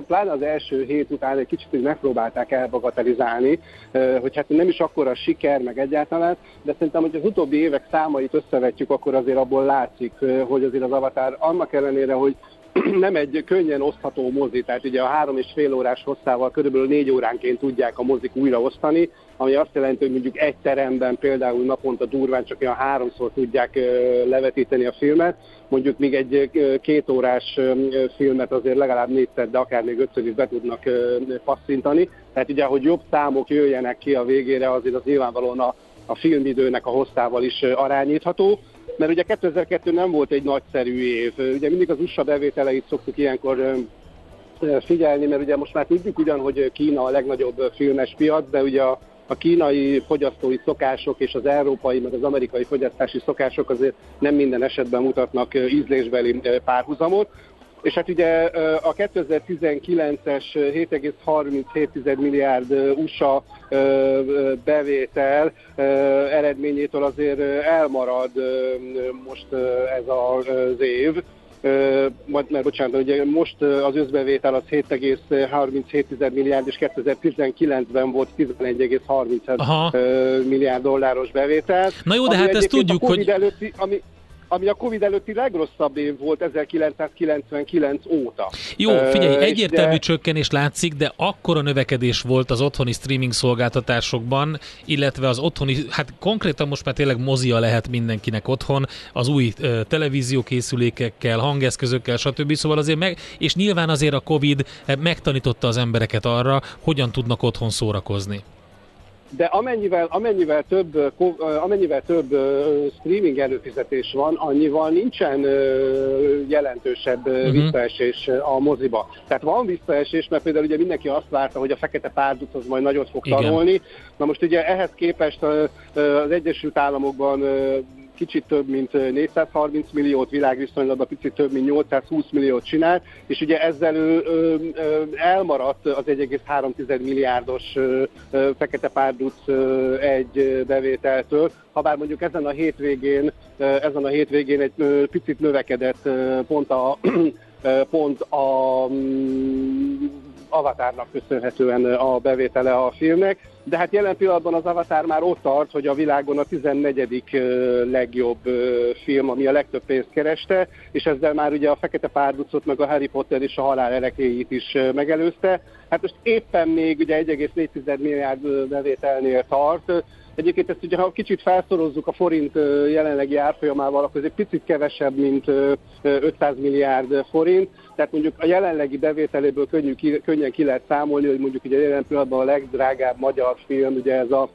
pláne az első hét után egy kicsit megpróbálták elbagatelizálni, hogy hát nem is akkor a siker, meg egyáltalán, de szerintem, hogy az utóbbi évek számait összevetjük, akkor azért abból látszik, hogy azért az Avatar annak ellenére, hogy nem egy könnyen osztható mozi, tehát ugye a három és fél órás hosszával körülbelül négy óránként tudják a mozik újra osztani, ami azt jelenti, hogy mondjuk egy teremben például naponta durván csak olyan háromszor tudják levetíteni a filmet, mondjuk még egy két órás filmet azért legalább négyszer, de akár még ötször is be tudnak passzintani. Tehát ugye, hogy jobb számok jöjjenek ki a végére, azért az nyilvánvalóan a, a filmidőnek a hosszával is arányítható mert ugye 2002 nem volt egy nagyszerű év. Ugye mindig az USA bevételeit szoktuk ilyenkor figyelni, mert ugye most már tudjuk ugyan, hogy Kína a legnagyobb filmes piac, de ugye a, a kínai fogyasztói szokások és az európai, meg az amerikai fogyasztási szokások azért nem minden esetben mutatnak ízlésbeli párhuzamot. És hát ugye a 2019-es 7,37 milliárd USA bevétel eredményétől azért elmarad most ez az év. Mert bocsánat, ugye most az összbevétel az 7,37 milliárd, és 2019-ben volt 11,30 milliárd dolláros bevétel. Na jó, de hát ezt tudjuk, hogy... Előtti, ami, ami a Covid előtti legrosszabb év volt 1999 óta. Jó, figyelj, egyértelmű de... csökkenés látszik, de akkora növekedés volt az otthoni streaming szolgáltatásokban, illetve az otthoni, hát konkrétan most már tényleg mozia lehet mindenkinek otthon, az új televíziókészülékekkel, hangeszközökkel, stb. Szóval azért meg, és nyilván azért a Covid megtanította az embereket arra, hogyan tudnak otthon szórakozni de amennyivel, amennyivel több, amennyivel több streaming előfizetés van, annyival nincsen jelentősebb uh-huh. visszaesés a moziba. Tehát van visszaesés, mert például ugye mindenki azt várta, hogy a fekete párduc az majd nagyot fog tanulni. Na most ugye ehhez képest az Egyesült Államokban kicsit több, mint 430 milliót, világviszonylatban picit több, mint 820 milliót csinált, és ugye ezzel ő, ő, ő elmaradt az 1,3 milliárdos fekete párduc egy bevételtől, ha bár mondjuk ezen a hétvégén, ezen a hétvégén egy picit növekedett pont a pont a mm, Avatárnak köszönhetően a bevétele a filmnek, de hát jelen pillanatban az Avatar már ott tart, hogy a világon a 14. legjobb film, ami a legtöbb pénzt kereste, és ezzel már ugye a Fekete Párducot, meg a Harry Potter és a Halál erekéjét is megelőzte. Hát most éppen még ugye 1,4 milliárd bevételnél tart, Egyébként ezt ugye, ha kicsit felszorozzuk a forint jelenlegi árfolyamával, akkor ez egy picit kevesebb, mint 500 milliárd forint. Tehát mondjuk a jelenlegi bevételéből könnyű, könnyen ki lehet számolni, hogy mondjuk ugye jelen pillanatban a legdrágább magyar film, ugye ez a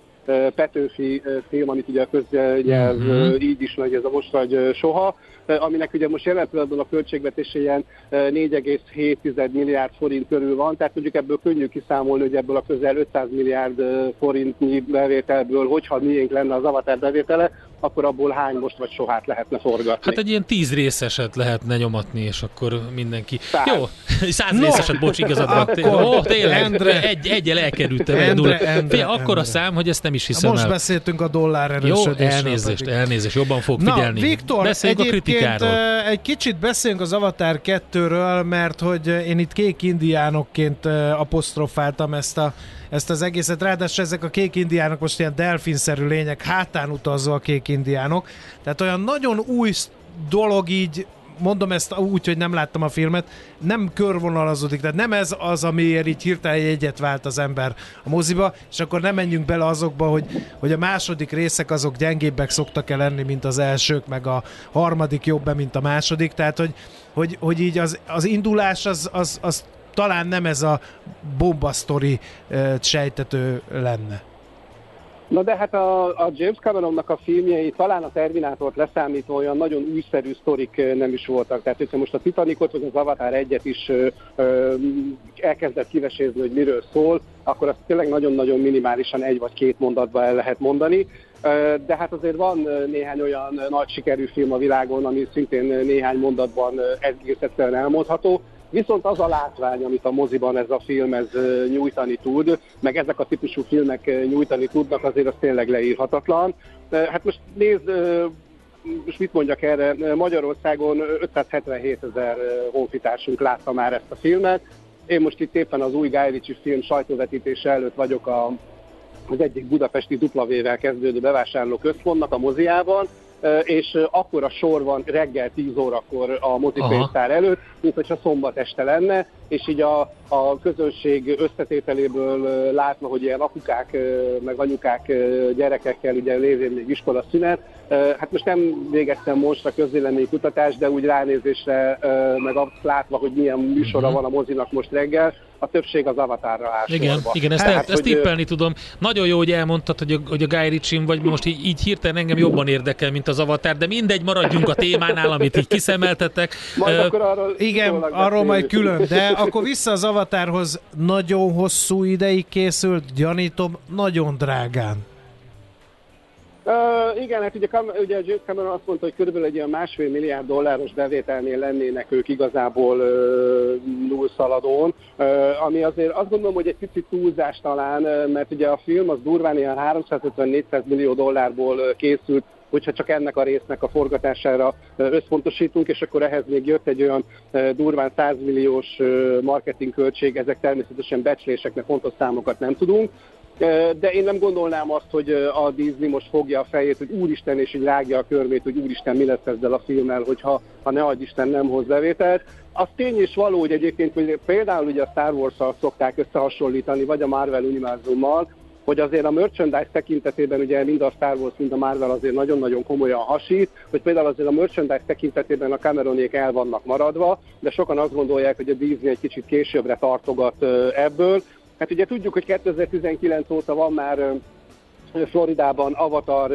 Petőfi film, amit ugye a köznyelv mm-hmm. így is megy, ez a most vagy soha, aminek ugye most jelen pillanatban a költségvetése ilyen 4,7 milliárd forint körül van, tehát mondjuk ebből könnyű kiszámolni, hogy ebből a közel 500 milliárd forintnyi bevételből, hogyha miénk lenne az avatar bevétele, akkor abból hány most vagy sohát lehetne forgatni? Hát egy ilyen tíz részeset lehetne nyomatni, és akkor mindenki... Száz. Jó, száz no. részeset, bocs, igazad van. Ó, tényleg, Endre. egy, egyel elkerültem. Endre, Endre, Endre, akkor a szám, hogy ezt nem is hiszem Most el. beszéltünk a dollár erősödésről. Jó, elnézést, pedig. elnézést, jobban fog Na, figyelni. Viktor, Beszéljünk a kritikáról. Egy kicsit beszéljünk az Avatar 2-ről, mert hogy én itt kék indiánokként apostrofáltam ezt a ezt az egészet. Ráadásul ezek a kék indiánok most ilyen delfinszerű lények, hátán utazó a kék indiánok. Tehát olyan nagyon új dolog így mondom ezt úgy, hogy nem láttam a filmet, nem körvonalazódik, tehát nem ez az, amiért így hirtelen egyet vált az ember a moziba, és akkor nem menjünk bele azokba, hogy, hogy a második részek azok gyengébbek szoktak el lenni, mint az elsők, meg a harmadik jobb, mint a második, tehát hogy, hogy, hogy így az, az indulás az, az, az talán nem ez a bombasztori sejtető lenne. Na de hát a, a James Cameronnak a filmjei talán a Terminátort leszámítva olyan nagyon újszerű sztorik nem is voltak. Tehát hogyha most a Titanicot vagy az Avatar egyet is ö, ö, elkezdett kivesézni, hogy miről szól, akkor azt tényleg nagyon-nagyon minimálisan egy vagy két mondatba el lehet mondani. De hát azért van néhány olyan nagy sikerű film a világon, ami szintén néhány mondatban egész elmondható. Viszont az a látvány, amit a moziban ez a film ez nyújtani tud, meg ezek a típusú filmek nyújtani tudnak, azért az tényleg leírhatatlan. Hát most nézd, most mit mondjak erre, Magyarországon 577 ezer honfitársunk látta már ezt a filmet. Én most itt éppen az új Guy film sajtóvetítése előtt vagyok a, az egyik budapesti W-vel kezdődő bevásárló központnak a moziában, és akkor a sor van reggel 10 órakor a mozipénztár előtt, mint hogyha szombat este lenne, és így a, a közönség összetételéből látva, hogy ilyen apukák, meg anyukák gyerekekkel ugye lévén még iskola szünet, hát most nem végeztem most a kutatást, de úgy ránézésre, meg azt látva, hogy milyen műsora uh-huh. van a mozinak most reggel, a többség az avatárra áll Igen, sorba. igen ezt, hát, ezt tippelni tudom. Nagyon jó, hogy elmondtad, hogy a, hogy a Guy Ritchie, vagy most így, így hirtelen engem jobban érdekel, mint az avatár, de mindegy, maradjunk a témánál, amit így kiszemeltetek. Majd uh, akkor arról igen, arról majd külön, de akkor vissza az avatárhoz nagyon hosszú ideig készült, gyanítom, nagyon drágán. Uh, igen, hát ugye, ugye James Cameron azt mondta, hogy körülbelül egy olyan másfél milliárd dolláros bevételnél lennének ők igazából uh, nullszaladón, uh, ami azért azt gondolom, hogy egy picit túlzás talán, uh, mert ugye a film az durván ilyen 350-400 millió dollárból uh, készült, hogyha csak ennek a résznek a forgatására összpontosítunk, és akkor ehhez még jött egy olyan durván 100 milliós marketing költség, ezek természetesen becsléseknek pontos számokat nem tudunk, de én nem gondolnám azt, hogy a Disney most fogja a fejét, hogy úristen, és így rágja a körmét, hogy úristen, mi lesz ezzel a filmmel, hogyha ha ne adj Isten nem hoz bevételt. Az tény is való, hogy egyébként hogy például ugye a Star Wars-szal szokták összehasonlítani, vagy a Marvel univerzummal, hogy azért a merchandise tekintetében ugye mind a Star Wars, mind a Marvel azért nagyon-nagyon komolyan hasít, hogy például azért a merchandise tekintetében a Cameronék el vannak maradva, de sokan azt gondolják, hogy a Disney egy kicsit későbbre tartogat ebből, Hát ugye tudjuk, hogy 2019 óta van már Floridában Avatar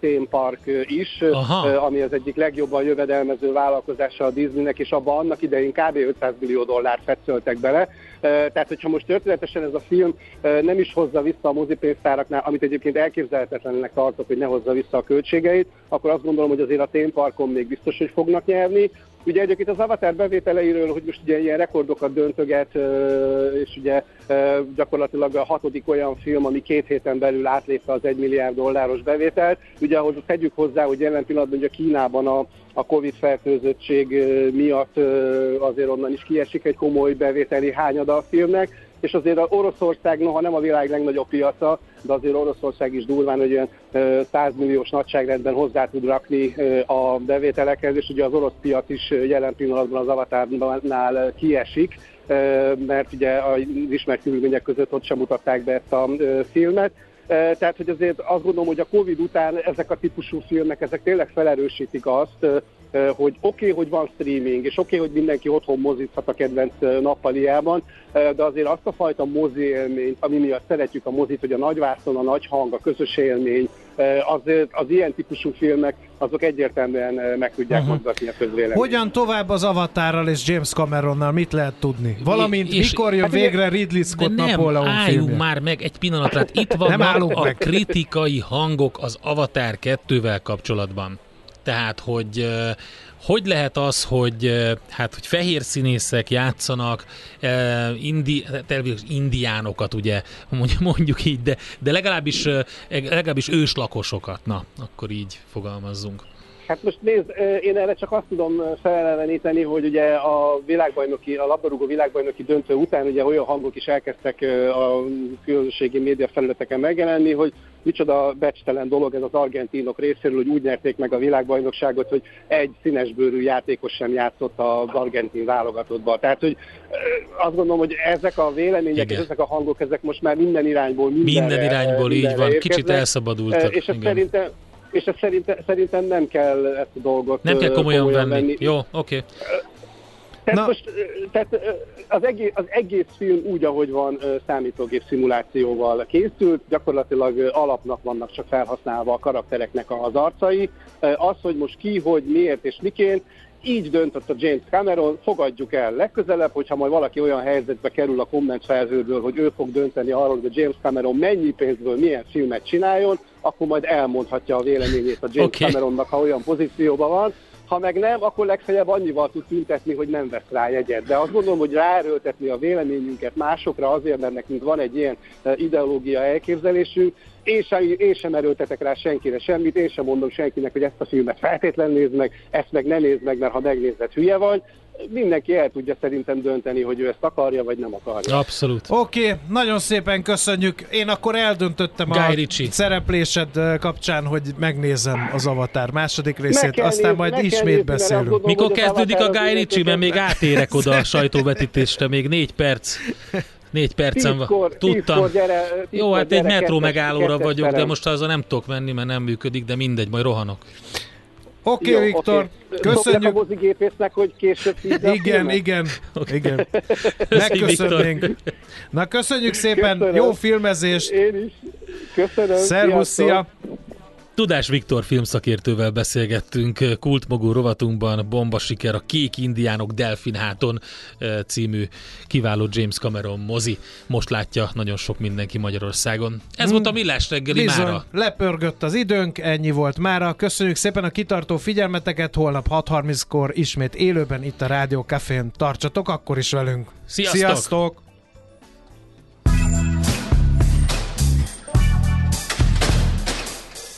Theme Park is, Aha. ami az egyik legjobban jövedelmező vállalkozása a Disneynek, és abban annak idején kb. 500 millió dollárt fetszöltek bele. Tehát, hogyha most történetesen ez a film nem is hozza vissza a mozipénztáraknál, amit egyébként elképzelhetetlennek tartok, hogy ne hozza vissza a költségeit, akkor azt gondolom, hogy azért a Theme Parkon még biztos, hogy fognak nyerni. Ugye egyébként az Avatar bevételeiről, hogy most ugye ilyen rekordokat döntöget, és ugye gyakorlatilag a hatodik olyan film, ami két héten belül átlépte az egy milliárd dolláros bevételt. Ugye ahhoz tegyük hozzá, hogy jelen pillanatban ugye Kínában a, a Covid fertőzöttség miatt azért onnan is kiesik egy komoly bevételi hányada a filmnek, és azért a Oroszország, noha nem a világ legnagyobb piaca, de azért Oroszország is durván, hogy olyan 100 milliós nagyságrendben hozzá tud rakni a bevételekhez, és ugye az orosz piac is jelen pillanatban az avatárnál kiesik, mert ugye az ismert körülmények között ott sem mutatták be ezt a filmet. Tehát, hogy azért azt gondolom, hogy a Covid után ezek a típusú filmek, ezek tényleg felerősítik azt, hogy oké, okay, hogy van streaming, és oké, okay, hogy mindenki otthon mozíthat a kedvenc nappaliában, de azért azt a fajta mozi élményt, ami miatt szeretjük a mozit, hogy a nagyvászon, a nagy hang, a közös élmény, azért az ilyen típusú filmek, azok egyértelműen meg tudják uh-huh. mozgatni a közvéleményt. Hogyan tovább az Avatárral és James Cameronnal, mit lehet tudni? Valamint és, mikor jön hát végre Ridley Scott de nem, Napóleon filmje? már meg egy pillanatra, itt vannak a meg. kritikai hangok az Avatar 2-vel kapcsolatban. Tehát, hogy hogy lehet az, hogy, hát, hogy fehér színészek játszanak indi, indiánokat, ugye, mondjuk így, de, de legalábbis, legalábbis őslakosokat, na, akkor így fogalmazzunk. Hát most nézd, én erre csak azt tudom feleleveníteni, hogy ugye a világbajnoki, a labdarúgó világbajnoki döntő után ugye olyan hangok is elkezdtek a közösségi média felületeken megjelenni, hogy micsoda becstelen dolog ez az argentinok részéről, hogy úgy nyerték meg a világbajnokságot, hogy egy színesbőrű játékos sem játszott az argentin válogatottban. Tehát, hogy azt gondolom, hogy ezek a vélemények, és ezek a hangok, ezek most már minden irányból mindenre, Minden irányból így van, kicsit elszabadultak. És ez szerintem, és ezt szerintem, szerintem nem kell ezt a dolgot Nem kell komolyan, komolyan venni. venni. Jó, oké. Okay. Tehát, Na. most, tehát az, egész, az egész film úgy, ahogy van, számítógép szimulációval készült, gyakorlatilag alapnak vannak csak felhasználva a karaktereknek az arcai. Az, hogy most ki, hogy miért és miként, így döntött a James Cameron, fogadjuk el legközelebb, hogyha majd valaki olyan helyzetbe kerül a komment felhőből, hogy ő fog dönteni arról, hogy a James Cameron mennyi pénzből milyen filmet csináljon, akkor majd elmondhatja a véleményét a James okay. Cameronnak, ha olyan pozícióban van. Ha meg nem, akkor legfeljebb annyival tud tüntetni, hogy nem vesz rá jegyet. De azt gondolom, hogy ráerőltetni a véleményünket másokra azért, mert nekünk van egy ilyen e, ideológia elképzelésünk, én sem, én sem erőltetek rá senkire semmit, én sem mondom senkinek, hogy ezt a filmet feltétlenül nézd meg, ezt meg ne nézd meg, mert ha megnézed, hülye vagy mindenki el tudja szerintem dönteni, hogy ő ezt akarja, vagy nem akarja. Abszolút. Oké, okay, nagyon szépen köszönjük. Én akkor eldöntöttem Guy a Ritchie. szereplésed kapcsán, hogy megnézem az Avatar második részét, aztán néz, majd ismét nézni, beszélünk. Gondolom, Mikor kezdődik a Guy Ritchie, mert még átérek oda a sajtóvetítésre, még négy perc. Négy percem van. Tudtam. Gyere, Jó, hát egy metró megállóra vagyok, de most azzal nem tudok menni, mert nem működik, de mindegy, majd rohanok. Oké, okay, Viktor, okay. köszönjük. a mozigépésznek, hogy később Igen, igen, okay. igen. Megköszönnénk. Na, köszönjük szépen, Köszönöm. jó filmezést. Én is. Köszönöm. Szervusz, szia. Tudás Viktor filmszakértővel beszélgettünk kultmogó rovatunkban Bomba siker a Kék Indiánok Delfinháton című kiváló James Cameron mozi. Most látja nagyon sok mindenki Magyarországon. Ez hmm. volt a Millás reggeli Bizony, mára. lepörgött az időnk, ennyi volt mára. Köszönjük szépen a kitartó figyelmeteket, holnap 6.30-kor ismét élőben itt a Rádió Cafén. Tartsatok akkor is velünk. Sziasztok! Sziasztok!